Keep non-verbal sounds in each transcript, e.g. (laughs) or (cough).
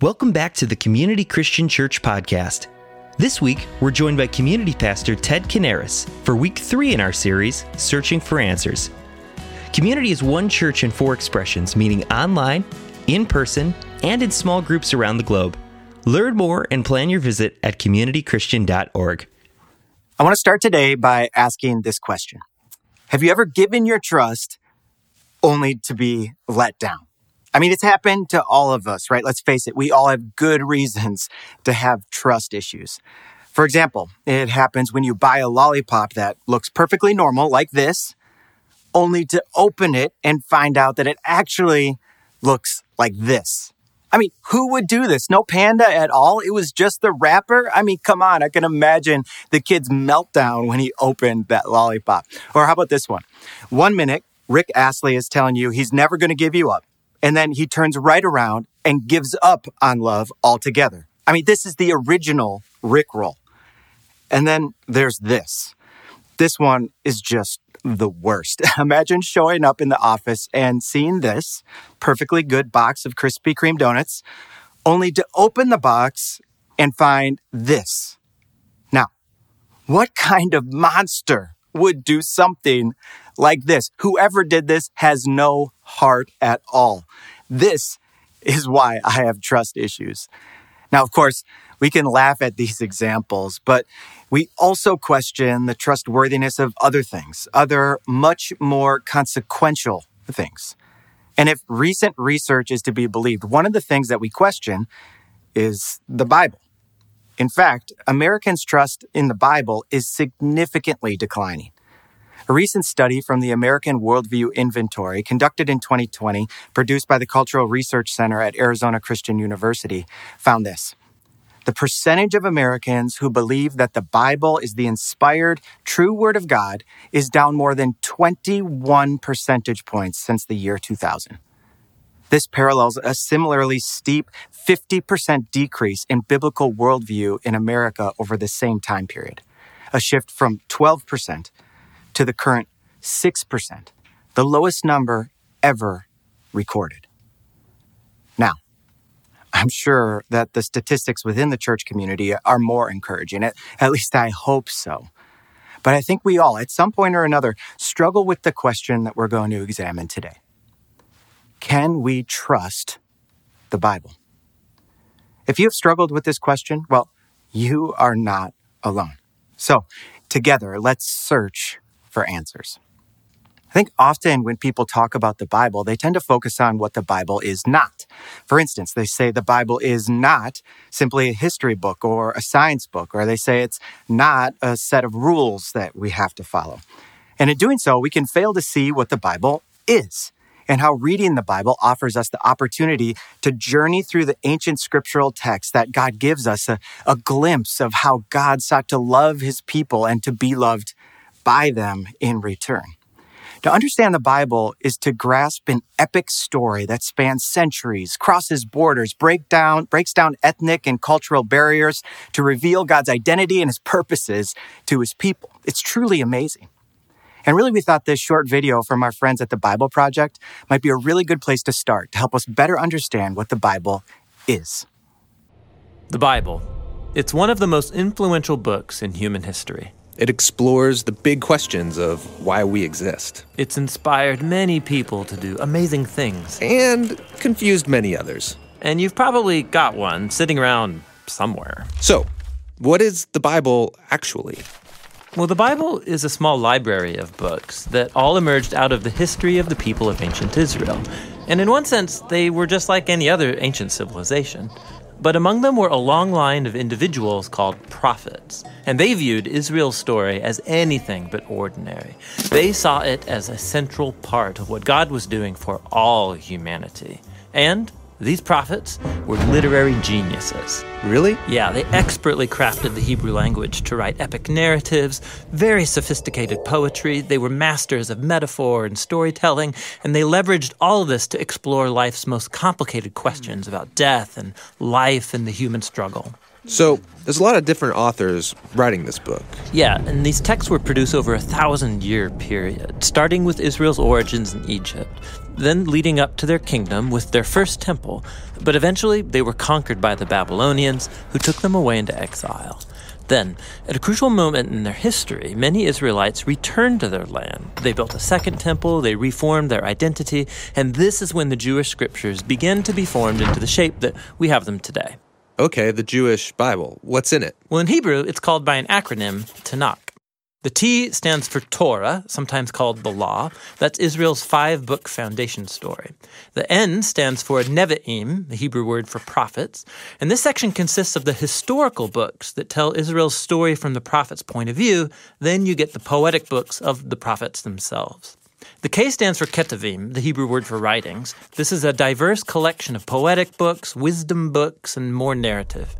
Welcome back to the Community Christian Church podcast. This week, we're joined by community pastor Ted Canaris for week three in our series, Searching for Answers. Community is one church in four expressions, meaning online, in person, and in small groups around the globe. Learn more and plan your visit at communitychristian.org. I want to start today by asking this question Have you ever given your trust only to be let down? I mean, it's happened to all of us, right? Let's face it, we all have good reasons (laughs) to have trust issues. For example, it happens when you buy a lollipop that looks perfectly normal, like this, only to open it and find out that it actually looks like this. I mean, who would do this? No panda at all? It was just the wrapper? I mean, come on, I can imagine the kid's meltdown when he opened that lollipop. Or how about this one? One minute, Rick Astley is telling you he's never going to give you up. And then he turns right around and gives up on love altogether. I mean, this is the original Rick roll. And then there's this. This one is just the worst. (laughs) Imagine showing up in the office and seeing this perfectly good box of Krispy Kreme donuts, only to open the box and find this. Now, what kind of monster would do something like this? Whoever did this has no heart at all. This is why I have trust issues. Now, of course, we can laugh at these examples, but we also question the trustworthiness of other things, other much more consequential things. And if recent research is to be believed, one of the things that we question is the Bible. In fact, Americans' trust in the Bible is significantly declining. A recent study from the American Worldview Inventory, conducted in 2020, produced by the Cultural Research Center at Arizona Christian University, found this. The percentage of Americans who believe that the Bible is the inspired, true Word of God is down more than 21 percentage points since the year 2000. This parallels a similarly steep 50% decrease in biblical worldview in America over the same time period, a shift from 12% to the current 6%, the lowest number ever recorded. Now, I'm sure that the statistics within the church community are more encouraging. At, least I hope so. But I think we all, at some point or another, struggle with the question that we're going to examine today Can we trust the Bible? If you have struggled with this question, well, you are not alone. So, together, let's search for answers. I think often when people talk about the Bible, they tend to focus on what the Bible is not. For instance, they say the Bible is not simply a history book or a science book, or they say it's not a set of rules that we have to follow. And in doing so, we can fail to see what the Bible is and how reading the Bible offers us the opportunity to journey through the ancient scriptural text that God gives us a, a glimpse of how God sought to love his people and to be loved by them in return. To understand the Bible is to grasp an epic story that spans centuries, crosses borders, break down, breaks down ethnic and cultural barriers to reveal God's identity and his purposes to his people. It's truly amazing. And really, we thought this short video from our friends at the Bible Project might be a really good place to start to help us better understand what the Bible is. The Bible. It's one of the most influential books in human history. It explores the big questions of why we exist. It's inspired many people to do amazing things. And confused many others. And you've probably got one sitting around somewhere. So, what is the Bible actually? Well, the Bible is a small library of books that all emerged out of the history of the people of ancient Israel. And in one sense, they were just like any other ancient civilization. But among them were a long line of individuals called prophets, and they viewed Israel's story as anything but ordinary. They saw it as a central part of what God was doing for all humanity. And these prophets were literary geniuses. Really? Yeah, they expertly crafted the Hebrew language to write epic narratives, very sophisticated poetry. They were masters of metaphor and storytelling, and they leveraged all of this to explore life's most complicated questions hmm. about death and life and the human struggle. So, there's a lot of different authors writing this book. Yeah, and these texts were produced over a thousand year period, starting with Israel's origins in Egypt, then leading up to their kingdom with their first temple. But eventually, they were conquered by the Babylonians, who took them away into exile. Then, at a crucial moment in their history, many Israelites returned to their land. They built a second temple, they reformed their identity, and this is when the Jewish scriptures began to be formed into the shape that we have them today. Okay, the Jewish Bible. What's in it? Well, in Hebrew, it's called by an acronym, Tanakh. The T stands for Torah, sometimes called the Law. That's Israel's five book foundation story. The N stands for Nevi'im, the Hebrew word for prophets. And this section consists of the historical books that tell Israel's story from the prophet's point of view. Then you get the poetic books of the prophets themselves. The K stands for Ketuvim, the Hebrew word for writings. This is a diverse collection of poetic books, wisdom books, and more narrative.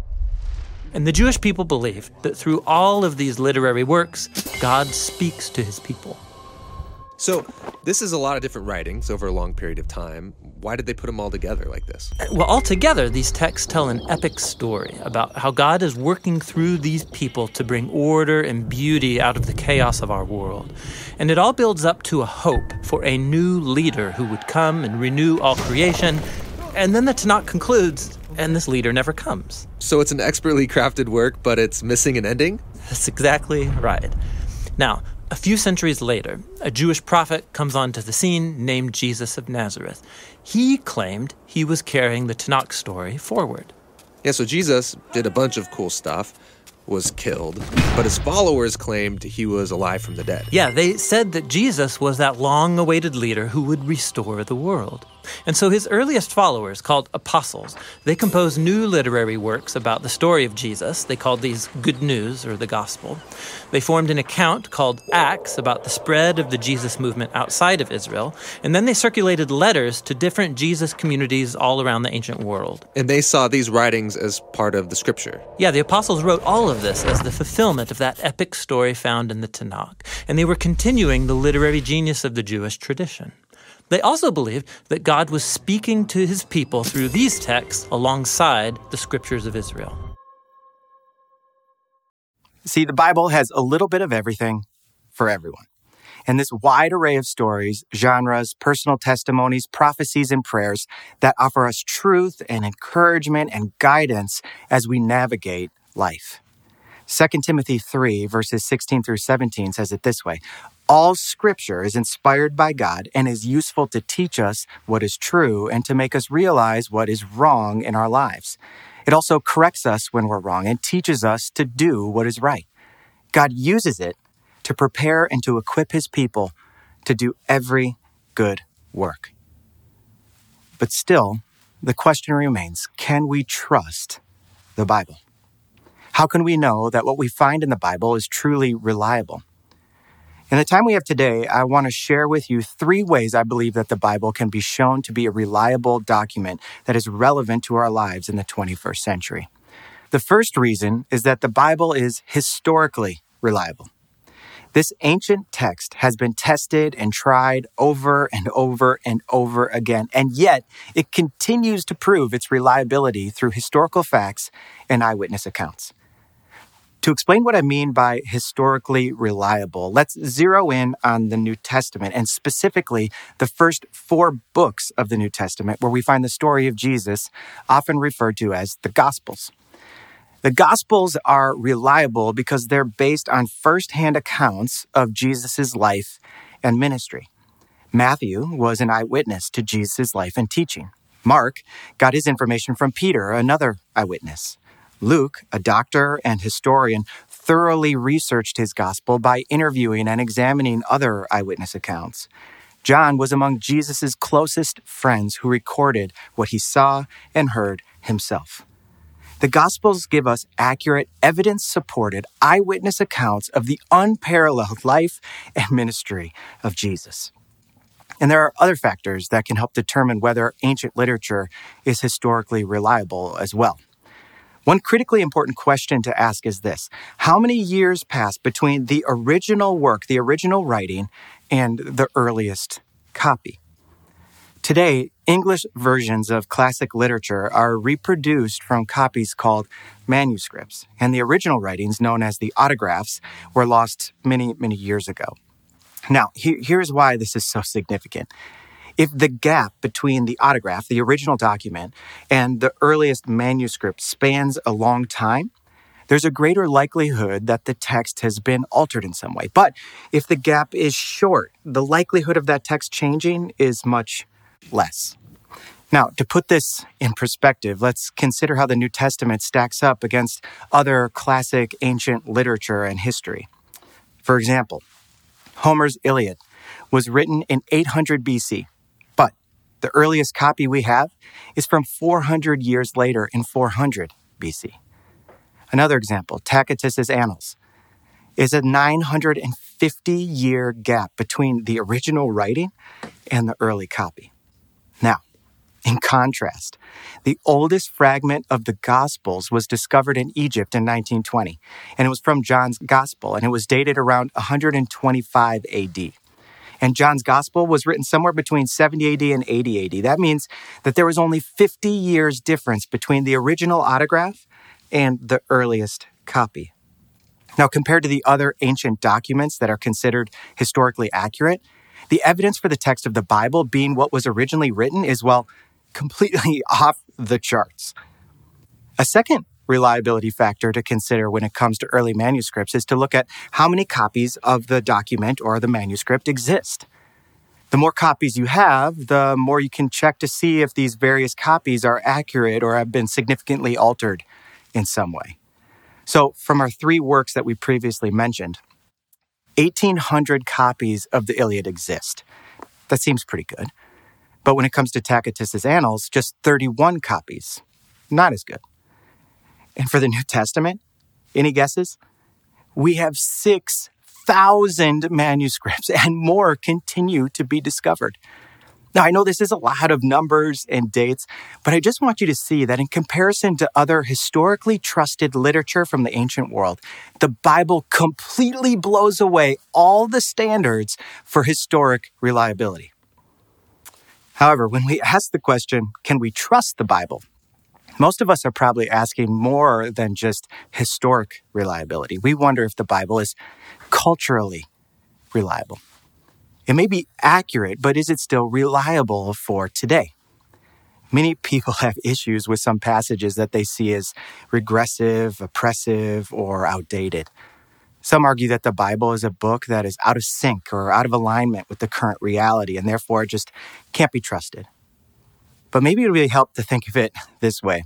And the Jewish people believe that through all of these literary works, God speaks to his people. So, this is a lot of different writings over a long period of time. Why did they put them all together like this? Well, altogether, these texts tell an epic story about how God is working through these people to bring order and beauty out of the chaos of our world. And it all builds up to a hope for a new leader who would come and renew all creation. And then the Tanakh concludes, and this leader never comes. So, it's an expertly crafted work, but it's missing an ending? That's exactly right. Now, a few centuries later, a Jewish prophet comes onto the scene named Jesus of Nazareth. He claimed he was carrying the Tanakh story forward. Yeah, so Jesus did a bunch of cool stuff, was killed, but his followers claimed he was alive from the dead. Yeah, they said that Jesus was that long awaited leader who would restore the world. And so his earliest followers, called apostles, they composed new literary works about the story of Jesus. They called these Good News or the Gospel. They formed an account called Acts about the spread of the Jesus movement outside of Israel. And then they circulated letters to different Jesus communities all around the ancient world. And they saw these writings as part of the scripture. Yeah, the apostles wrote all of this as the fulfillment of that epic story found in the Tanakh. And they were continuing the literary genius of the Jewish tradition. They also believed that God was speaking to his people through these texts alongside the scriptures of Israel. See, the Bible has a little bit of everything for everyone. And this wide array of stories, genres, personal testimonies, prophecies, and prayers that offer us truth and encouragement and guidance as we navigate life. 2 Timothy 3, verses 16 through 17 says it this way All scripture is inspired by God and is useful to teach us what is true and to make us realize what is wrong in our lives. It also corrects us when we're wrong and teaches us to do what is right. God uses it to prepare and to equip his people to do every good work. But still, the question remains can we trust the Bible? How can we know that what we find in the Bible is truly reliable? In the time we have today, I want to share with you three ways I believe that the Bible can be shown to be a reliable document that is relevant to our lives in the 21st century. The first reason is that the Bible is historically reliable. This ancient text has been tested and tried over and over and over again, and yet it continues to prove its reliability through historical facts and eyewitness accounts. To explain what I mean by historically reliable, let's zero in on the New Testament and specifically the first four books of the New Testament, where we find the story of Jesus, often referred to as the Gospels. The Gospels are reliable because they're based on firsthand accounts of Jesus' life and ministry. Matthew was an eyewitness to Jesus' life and teaching. Mark got his information from Peter, another eyewitness. Luke, a doctor and historian, thoroughly researched his gospel by interviewing and examining other eyewitness accounts. John was among Jesus' closest friends who recorded what he saw and heard himself. The Gospels give us accurate, evidence supported eyewitness accounts of the unparalleled life and ministry of Jesus. And there are other factors that can help determine whether ancient literature is historically reliable as well. One critically important question to ask is this How many years passed between the original work, the original writing, and the earliest copy? Today, English versions of classic literature are reproduced from copies called manuscripts, and the original writings, known as the autographs, were lost many, many years ago. Now, here's why this is so significant. If the gap between the autograph, the original document, and the earliest manuscript spans a long time, there's a greater likelihood that the text has been altered in some way. But if the gap is short, the likelihood of that text changing is much less. Now, to put this in perspective, let's consider how the New Testament stacks up against other classic ancient literature and history. For example, Homer's Iliad was written in 800 BC, the earliest copy we have is from 400 years later in 400 BC. Another example, Tacitus's Annals, is a 950 year gap between the original writing and the early copy. Now, in contrast, the oldest fragment of the Gospels was discovered in Egypt in 1920, and it was from John's Gospel, and it was dated around 125 AD. And John's Gospel was written somewhere between 70 AD and 80 AD. That means that there was only 50 years difference between the original autograph and the earliest copy. Now, compared to the other ancient documents that are considered historically accurate, the evidence for the text of the Bible being what was originally written is, well, completely (laughs) off the charts. A second reliability factor to consider when it comes to early manuscripts is to look at how many copies of the document or the manuscript exist. The more copies you have, the more you can check to see if these various copies are accurate or have been significantly altered in some way. So, from our three works that we previously mentioned, 1,800 copies of the Iliad exist. That seems pretty good. But when it comes to Tacitus's Annals, just 31 copies. Not as good. And (laughs) for the New Testament, any guesses? We have 6,000 manuscripts and more continue to be discovered. Now, I know this is a lot of numbers and dates, but I just want you to see that in comparison to other historically trusted literature from the ancient world, the Bible completely blows away all the standards for historic reliability. However, when we ask the question, can we trust the Bible? Most of us are probably asking more than just historic reliability. We wonder if the Bible is culturally reliable. It may be accurate, but is it still reliable for today? Many people (laughs) have issues with some passages that they see as regressive, oppressive, or outdated. Some argue that the Bible is a book that is out of sync or out of alignment with the current reality and therefore just can't be trusted. But maybe it would really help to think of it this way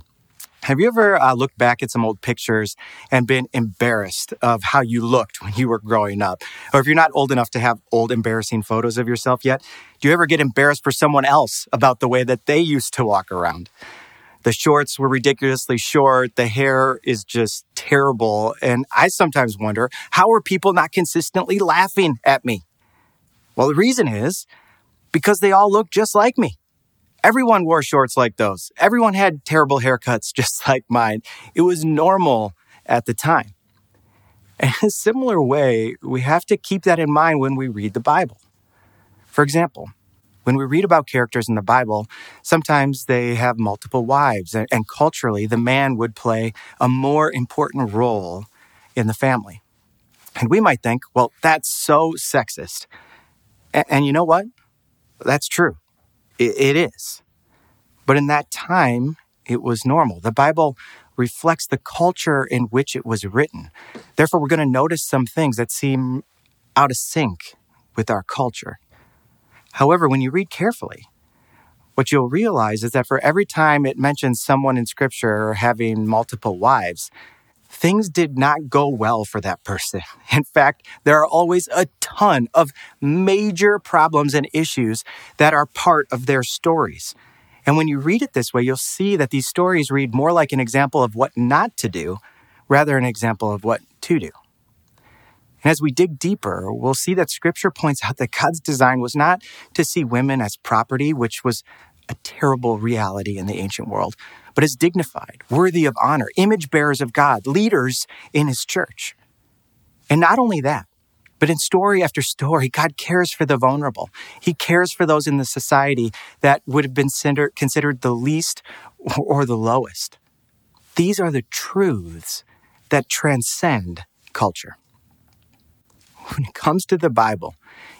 have you ever uh, looked back at some old pictures and been embarrassed of how you looked when you were growing up? Or if you're not old enough to have old, embarrassing photos of yourself yet, do you ever get embarrassed for someone else about the way that they used to walk around? The shorts were ridiculously short. The hair is just terrible. And I sometimes wonder, how are people not consistently laughing at me? Well, the reason is because they all look just like me. Everyone wore shorts like those. Everyone had terrible haircuts (laughs) just like mine. It was normal at the time. (laughs) In a similar way, we have to keep that in mind when we read the Bible. For example, when we read about characters in the Bible, sometimes they have multiple wives, and, culturally, the man would play a more important role in the family. And we might think, well, that's so sexist. And you know what? That's true it, it is. But in that time, it was normal. The Bible reflects the culture in which it was written. Therefore, we're going to notice some things that seem out of sync with our culture. However, when you read carefully, what you'll realize is that for every time it mentions someone in scripture having multiple wives, things did not go well for that person. (laughs) In fact, there are always a ton of major problems and issues that are part of their stories. And when you read it this way, you'll see that these stories read more like an example of what not to do rather an example of what to do. And as we dig deeper, we'll see that scripture points out that God's design was not to see women as property, which was a terrible reality in the ancient world, but as dignified, worthy of honor, image bearers of God, leaders in his church. And not only that, But in story after story, God cares for the vulnerable. He cares for those in the society that would have been considered the least or the lowest. These are the truths that transcend culture. When it comes to the Bible,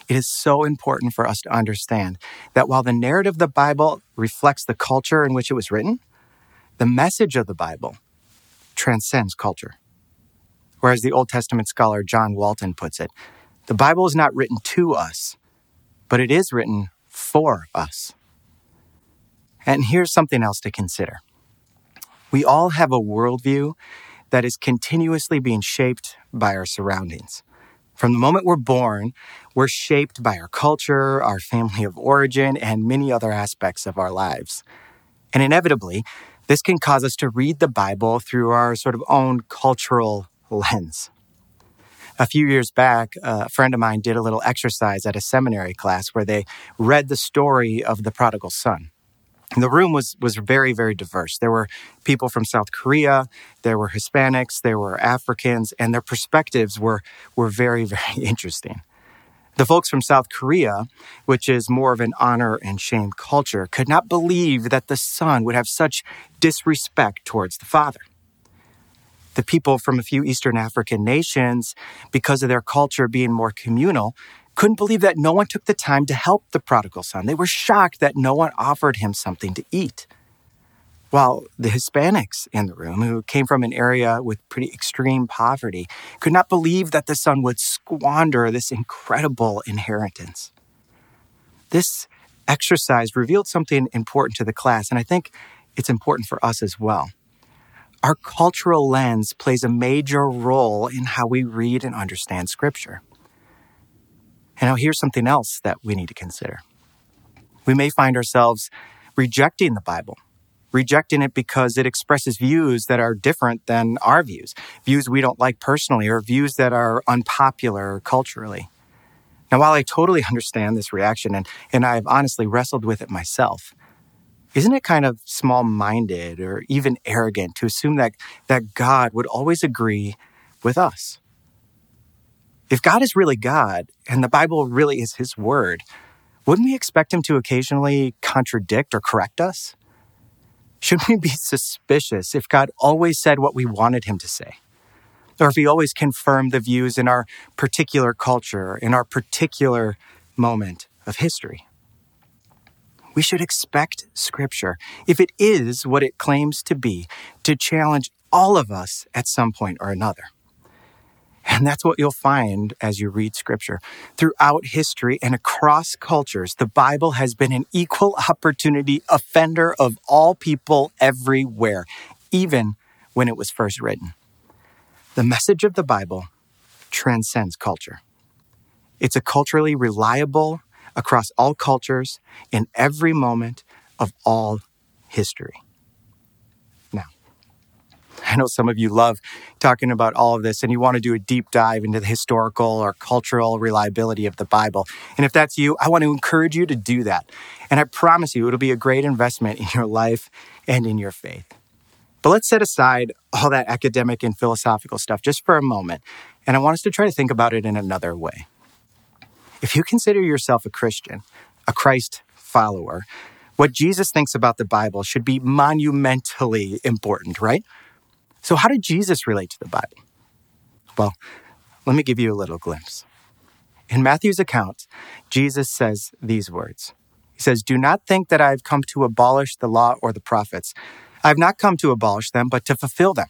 it is so important for us to understand that while the narrative of the Bible reflects the culture in which it was written, the message of the Bible transcends culture. Whereas the Old Testament scholar John Walton puts it, the Bible is not written to us, but it is written for us. And here's something else to consider. We all have a worldview that is continuously being shaped by our surroundings. From the moment we're born, we're shaped by our culture, our family of origin, and many other aspects of our lives. And inevitably, this can cause us to read the Bible through our sort of own cultural (laughs) lens. A few years back, a friend of mine did a little exercise at a seminary class where they read the story of the prodigal son. the room was, was very, very diverse. There were people from South Korea, there were Hispanics, there were Africans, and their perspectives were, were very, (laughs) very interesting. The folks from South Korea, which is more of an honor and shame culture, could not believe that the son would have such disrespect towards the father the people from a few Eastern African nations, because of their culture being more communal, couldn't believe that no one took the time to help the prodigal son. They were shocked that no one offered him something to eat. While the Hispanics in the room, who came from an area with pretty extreme poverty, could not believe that the son would squander this incredible inheritance. This exercise revealed something important to the class, and I think it's important for us as well. Our cultural lens plays a major role in how we read and understand Scripture. And now here's something else that we need to consider. We may find ourselves rejecting the Bible, rejecting it because it expresses views that are different than our views, views we don't like personally, or views that are unpopular culturally. Now, while I totally understand this reaction, and, and I've honestly wrestled with it myself, isn't it kind of small minded or even arrogant to assume that, that God would always agree with us? If God is really God and the Bible really is his word, wouldn't we expect him to occasionally contradict or correct us? Shouldn't we be suspicious if God always said what we wanted him to say? Or if he always confirmed the views in our particular culture, in our particular moment of history? we should expect Scripture, if it is what it claims to be, to challenge all of us at some point or another. And that's what you'll find as you read Scripture. Throughout history and across cultures, the Bible has been an equal (laughs) opportunity offender of all people everywhere, even when it was first written. The message of the Bible transcends culture. It's a culturally reliable across all cultures in every moment of all history. (laughs) I know some of you love talking about all of this and you want to do a deep dive into the historical or cultural reliability of the Bible. And if that's you, I want to encourage you to do that. And I promise you, it'll be a great investment in your life and in your faith. But let's set aside all that academic and philosophical stuff just for a moment. And I want us to try to think about it in another way. If you consider yourself a Christian, a Christ follower, what Jesus thinks about the Bible should be monumentally important, right? So, how did Jesus relate to the Bible? Well, let me give you a little glimpse. In Matthew's account, Jesus says these words He says, Do not think that I have come to abolish the law or the prophets. I have not come to abolish them, but to fulfill them.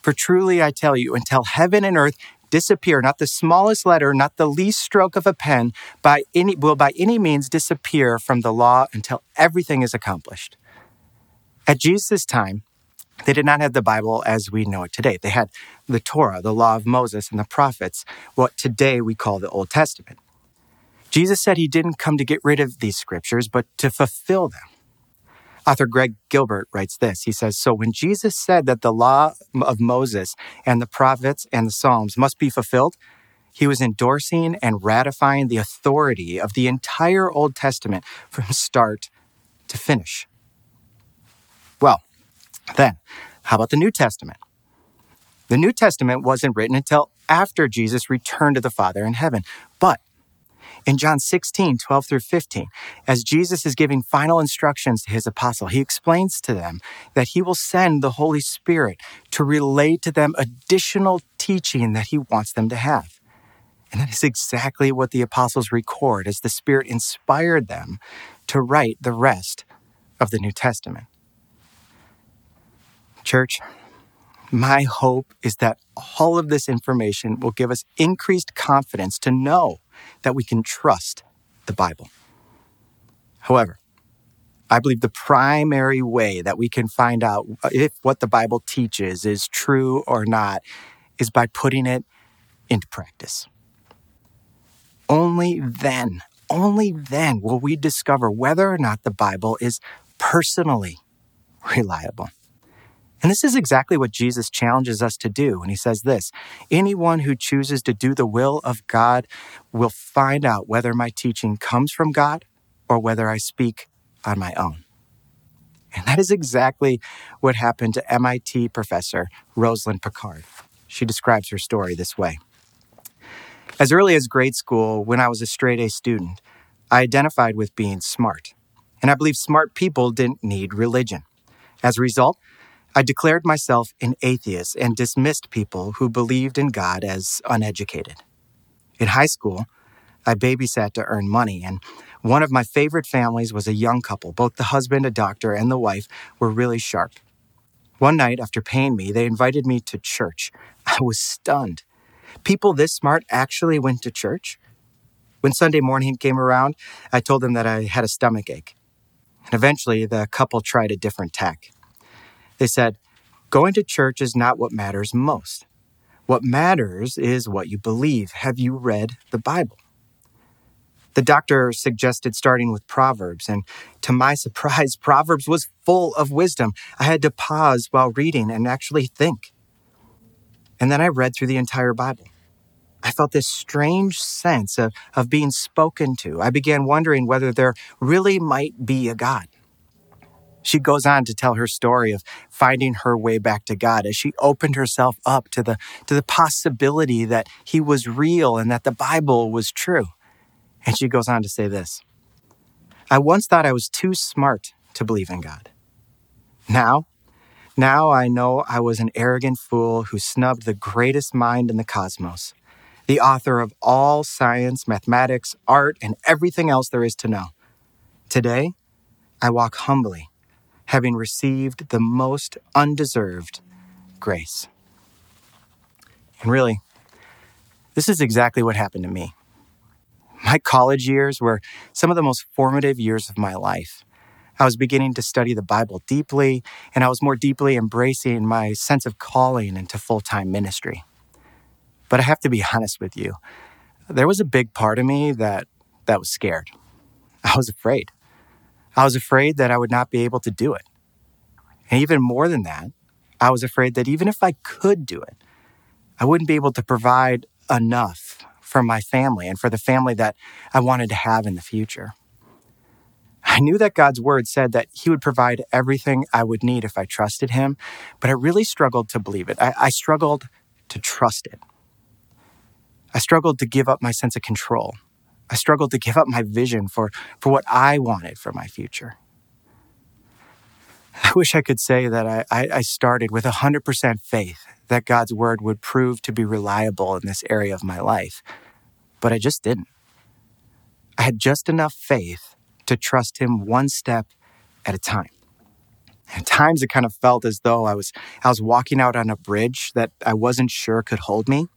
For truly I tell you, until heaven and earth disappear, not the smallest letter, not the least stroke of a pen, by any, will by any means disappear from the law until everything is accomplished. At Jesus' time, they did not have the Bible as we know it today. They had the Torah, the law of Moses, and the prophets, what today we call the Old Testament. Jesus said he didn't come to get rid of these scriptures, but to fulfill them. Author Greg Gilbert writes this. He says, So when Jesus said that the law of Moses and the prophets and the Psalms must be fulfilled, he was endorsing and ratifying the authority of the entire Old Testament from start to finish. Then, how about the New Testament? The New Testament wasn't written until after Jesus returned to the Father in heaven. But in John 16, 12 through 15, as Jesus is giving final instructions to his apostle, he explains to them that he will send the Holy Spirit to relay to them additional teaching that he wants them to have. And that is exactly what the apostles record as the Spirit inspired them to write the rest of the New Testament. Church, my hope is that all of this information will give us increased confidence to know that we can trust the Bible. However, I believe the primary way that we can find out if what the Bible teaches is true or not is by putting it into practice. Only then, only then will we discover whether or not the Bible is personally (laughs) reliable. And this is exactly what Jesus challenges us to do And he says this Anyone who chooses to do the will of God will find out whether my teaching comes from God or whether I speak on my own. And that is exactly what happened to MIT professor Rosalind Picard. She describes her story this way As early as grade school, when I was a straight A student, I identified with being smart. And I believe smart people didn't need religion. As a result, I declared myself an atheist and dismissed people who believed in God as uneducated. In high school, I babysat to earn money, and one of my favorite families was a young couple. Both the husband, a doctor, and the wife were really sharp. One night, after paying me, they invited me to church. (laughs) I was stunned. People this smart actually went to church? When Sunday morning came around, I told them that I had a stomach ache. And eventually, the couple tried a different tack. They said, Going to church is not what matters most. What matters is what you believe. Have you read the Bible? The doctor suggested starting with Proverbs, and to my (laughs) surprise, Proverbs was full of wisdom. I had to pause while reading and actually think. And then I read through the entire Bible. I felt this strange sense of, of being spoken to. I began wondering whether there really might be a God. She goes on to tell her story of finding her way back to God as she opened herself up to the, to the possibility that He was real and that the Bible was true. And she goes on to say this I once thought I was too smart to believe in God. Now, now I know I was an arrogant fool who snubbed the greatest mind in the cosmos, the author of all science, mathematics, art, and everything else there is to know. Today, I walk humbly having received the most undeserved grace. And really, this is exactly what happened to me. My college years were some of the most formative years of my life. I was beginning to study the Bible deeply, and I was more deeply embracing my sense of calling into full time ministry. But I have to be honest with you, there was a big part of me that, that was scared. I was afraid. I was afraid that I would not be able to do it. And even more than that, I was afraid that even if I could do it, I wouldn't be able to provide enough for my family and for the family that I wanted to have in the future. I knew that God's word said that He would provide everything I would need if I trusted Him, but I really struggled to believe it. I, I struggled to trust it. I struggled to give up my sense of control. I struggled to give up my vision for, for what I wanted for my future. I wish I could say that I, I, started with 100% faith that God's word would prove to be reliable in this area of my life, but I just didn't. I had just enough faith to trust Him one step at a time. At times, it kind of felt as though I was I was walking out on a bridge that I wasn't sure could hold me,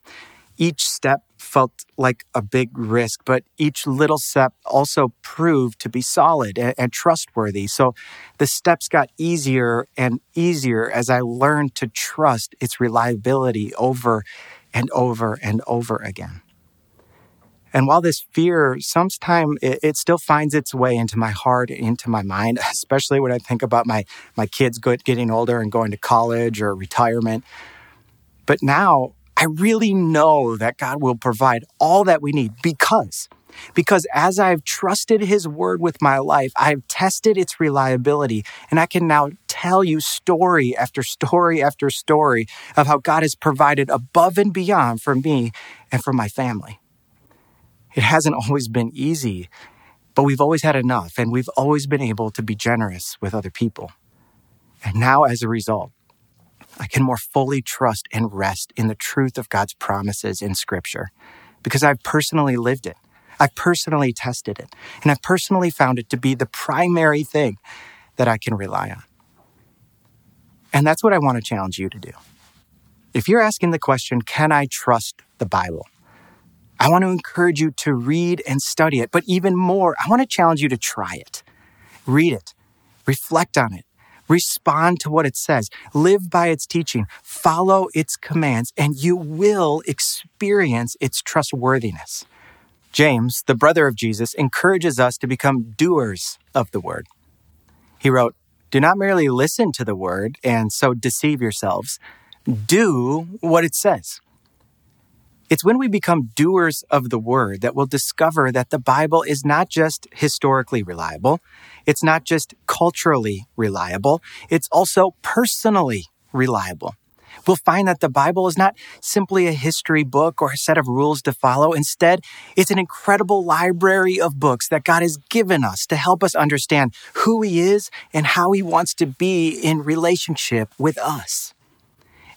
each step felt like a big risk, but each little step also proved to be solid and, and, trustworthy. So the steps got easier and easier as I learned to trust its reliability over and over and over again. And while this fear, sometimes it, it, still finds its way into my heart, into my mind, (laughs) especially when I think about my, my kids getting older and going to college or retirement. But now I really know that God will provide all that we need because Because as I've trusted his word with my life, I've tested its reliability, and I can now tell you story after story after story of how God has provided above and beyond for me and for my family. It hasn't always been easy, but we've always had enough, and we've always been able to be generous with other people. And now, as a result, I can more fully trust and rest in the truth of God's promises in Scripture because I've personally lived it. I've personally tested it, and I've personally found it to be the primary thing that I can rely on. And that's what I want to challenge you to do. If you're asking the question, can I trust the Bible? I want to encourage you to read and study it, but even more, I want to challenge you to try it. Read it, reflect on it, respond to what it says, live by its teaching, follow its commands, and you will experience its trustworthiness. James, the brother of Jesus, encourages us to become doers of the word. He wrote, Do not merely listen to the word and so deceive yourselves, do what it says. It's when we become doers of the word that we'll discover that the Bible is not just historically reliable, it's not just culturally reliable, it's also personally reliable we'll find that the Bible is not simply a history book or a set of rules to follow. Instead, it's an incredible library of books that God has given us to help us understand who He is and how He wants to be in relationship with us.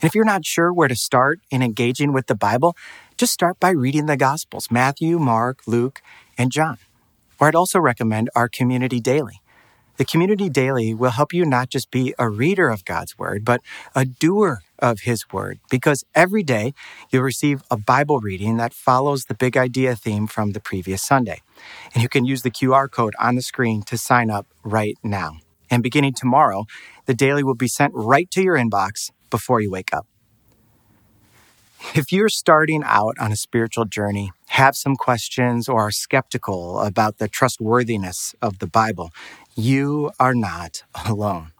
And if you're not sure where to start in engaging with the Bible, just start by reading the Gospels Matthew, Mark, Luke, and John. Or I'd also recommend our Community Daily. The Community Daily will help you not just be a reader of God's Word, but a doer of His Word, because every day you'll receive a Bible reading that follows the big idea theme from the previous Sunday. And you can use the QR code on the screen to sign up right now. And beginning tomorrow, the daily will be sent right to your inbox before you wake up. If you're starting out on a spiritual journey, have some questions, or are skeptical about the trustworthiness of the Bible, you are not alone.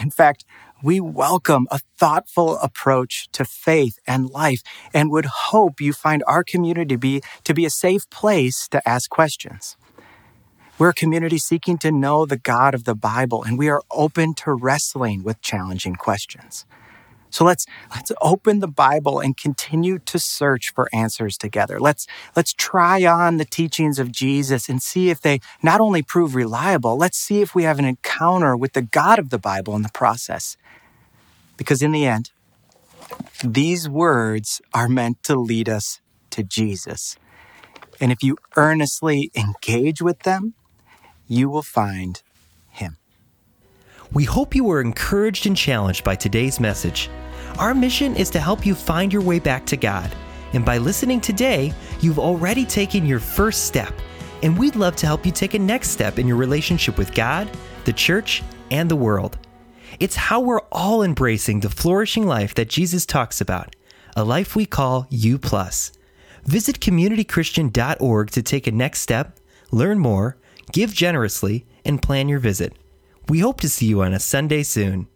In fact, we welcome a thoughtful approach to faith and life and would hope you find our community to be, to be a safe place to ask questions. We're a community seeking to know the God of the Bible, and we are open to wrestling with challenging questions. So let's let's open the Bible and continue to search for answers together. Let's let's try on the teachings of Jesus and see if they not only prove reliable, let's see if we have an encounter with the God of the Bible in the process. Because in the end, these words are meant to lead us to Jesus. And if you earnestly engage with them, you will find him. We hope you were encouraged and challenged by today's message. Our mission is to help you find your way back to God. And by listening today, you've already taken your first step. And we'd love to help you take a next step in your relationship with God, the church, and the world. It's how we're all embracing the flourishing life that Jesus talks about, a life we call U. Visit communitychristian.org to take a next step, learn more, give generously, and plan your visit. We hope to see you on a Sunday soon.